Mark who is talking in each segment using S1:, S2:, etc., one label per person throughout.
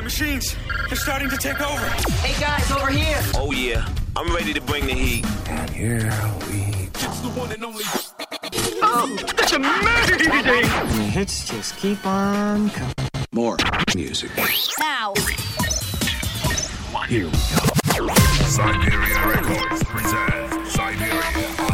S1: The machines, they're starting to take over.
S2: Hey guys, over here.
S3: Oh yeah, I'm ready to bring the heat.
S4: And here we
S1: It's the one and only.
S5: Oh, that's amazing!
S6: The hits just keep on coming.
S4: More music.
S7: Now.
S4: Here we go.
S8: Siberia Records presents Siberia.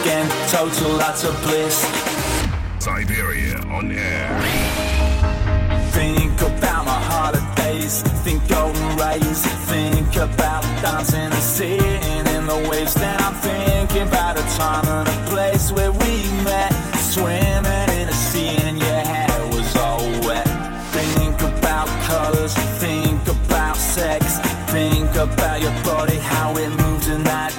S9: again. Total lots of bliss.
S8: Siberia on air.
S9: Think about my holidays. Think golden rays. Think about dancing and sitting in the waves. Then I'm thinking about a time and a place where we met. Swimming in a sea and your hair was all wet. Think about colors. Think about sex. Think about your body, how it moves in that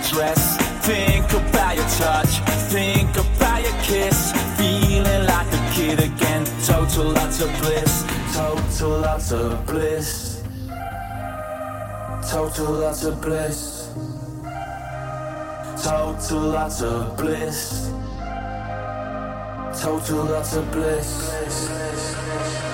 S9: it again. Total lots of bliss. Total lots of bliss. Total lots of bliss. Total lots of bliss. Total lots of bliss.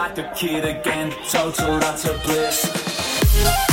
S9: like a kid again, total utter bliss.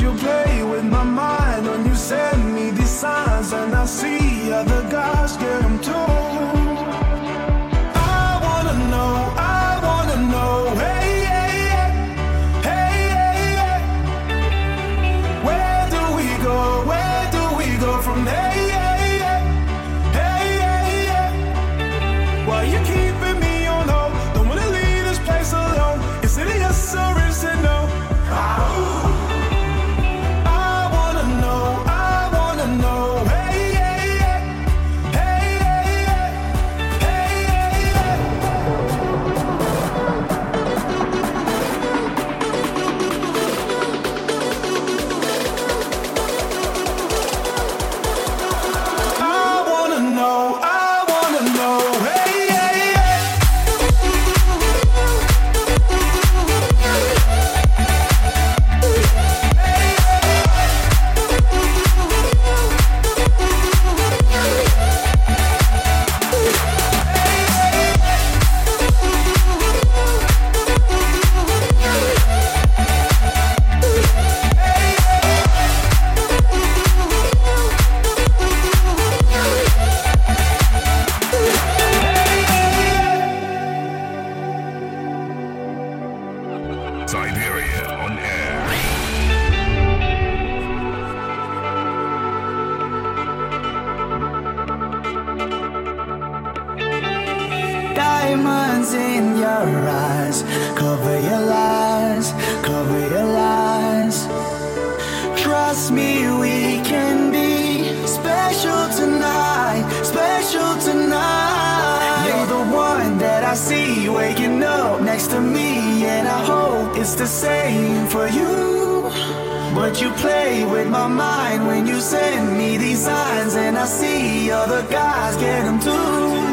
S10: you
S2: play with my mind when you send me these signs and I see other guys.
S11: the same for you. But you play with my mind when you send me these signs, and I see other guys get them too.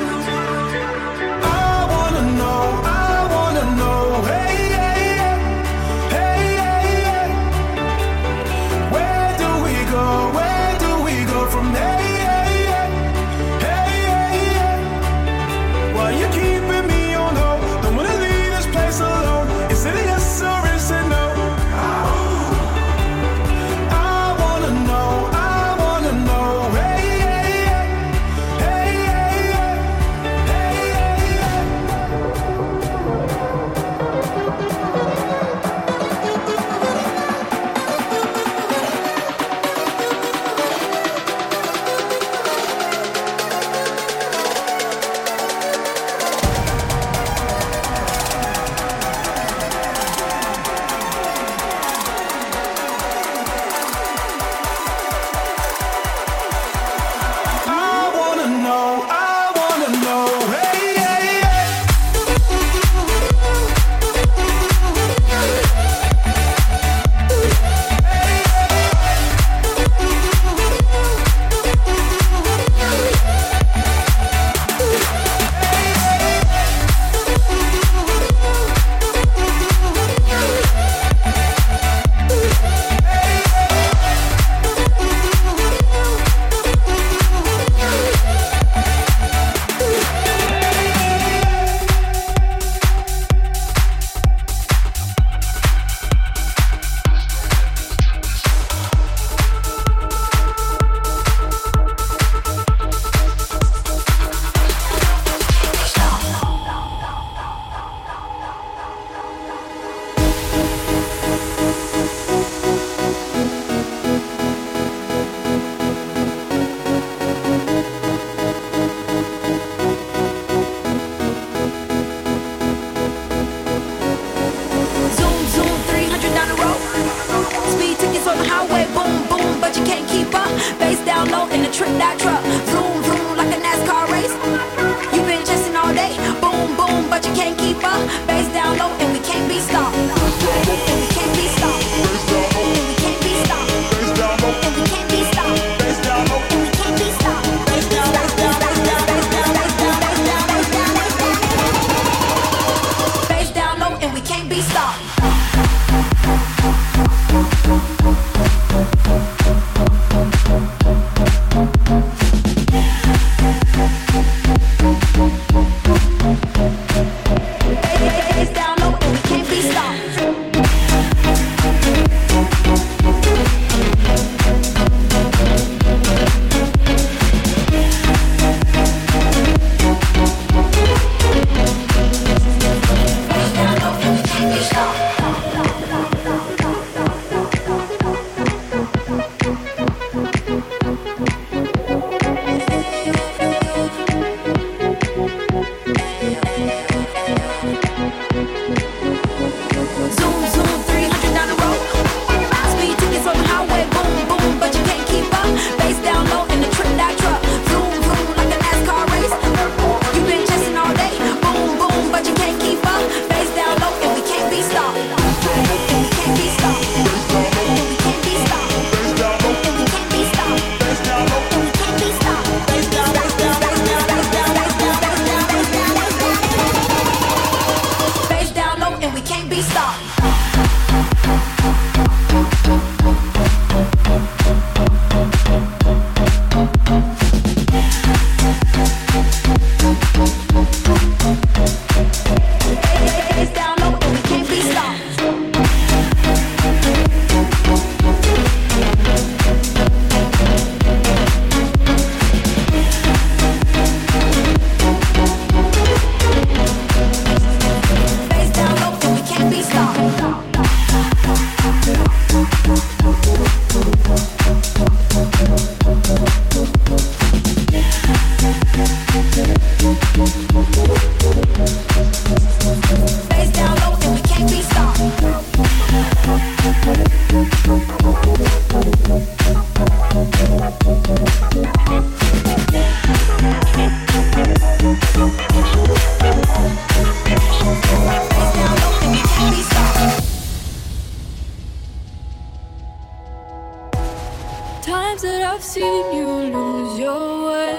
S10: I've seen you lose your way.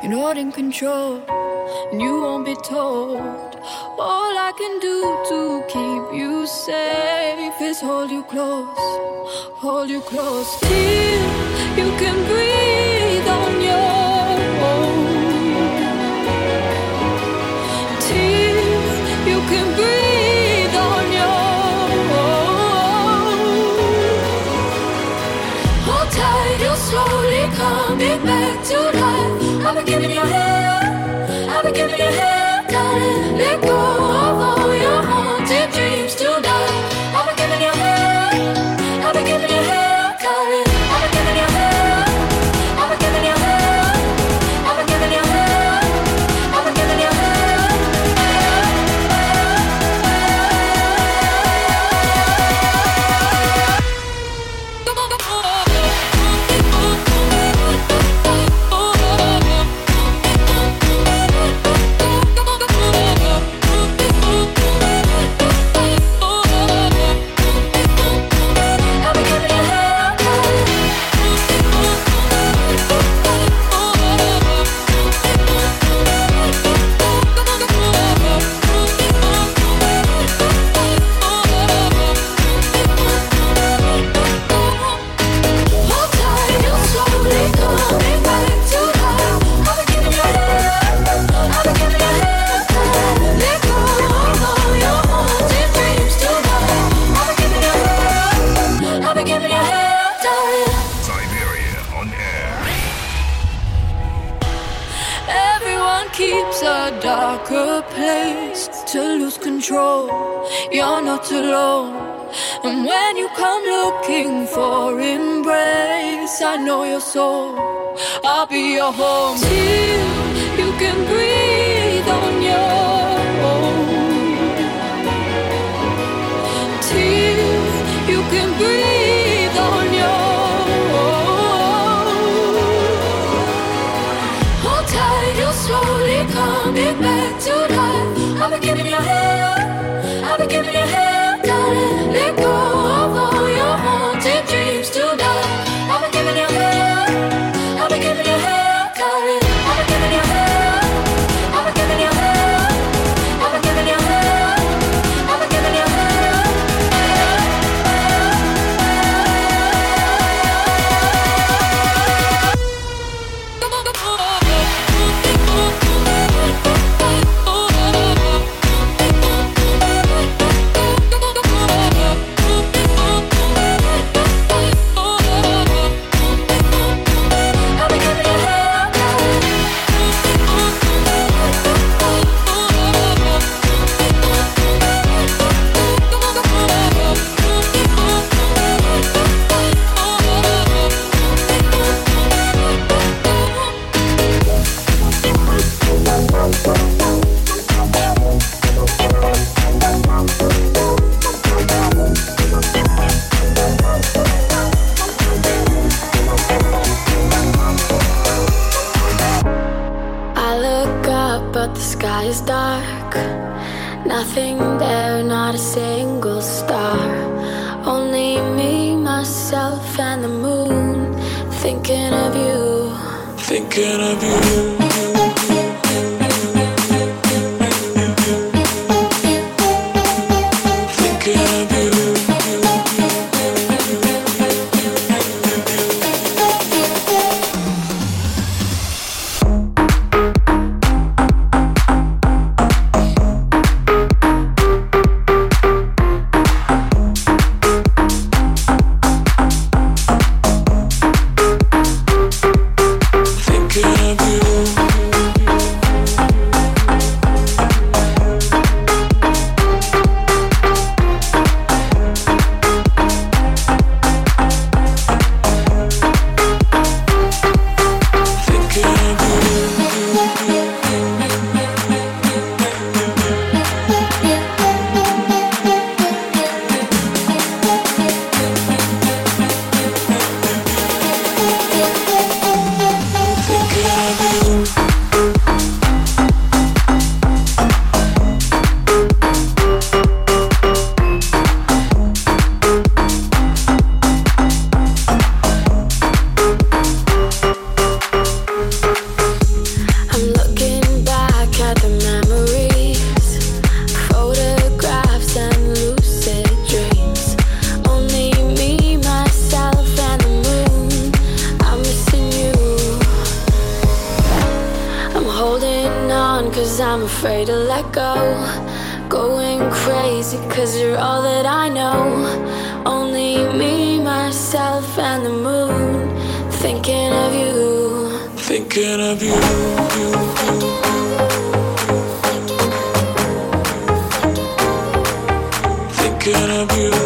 S10: You're not in control, and you won't be told. All I can do to keep you safe is hold you close, hold you close till you can breathe on your your hair. I've been giving you hell, darling. Let go. place to lose control. You're not alone. And when you come looking for embrace, I know your soul. I'll be your home. Till you can breathe.
S12: Nothing there, not a single star. Only me, myself, and the moon.
S2: Thinking of you. Thinking of you.
S10: Afraid to let go. Going crazy, cause you're all that I know. Only me, myself, and the moon. Thinking of you.
S13: Thinking of you, you, you. Thinking of you.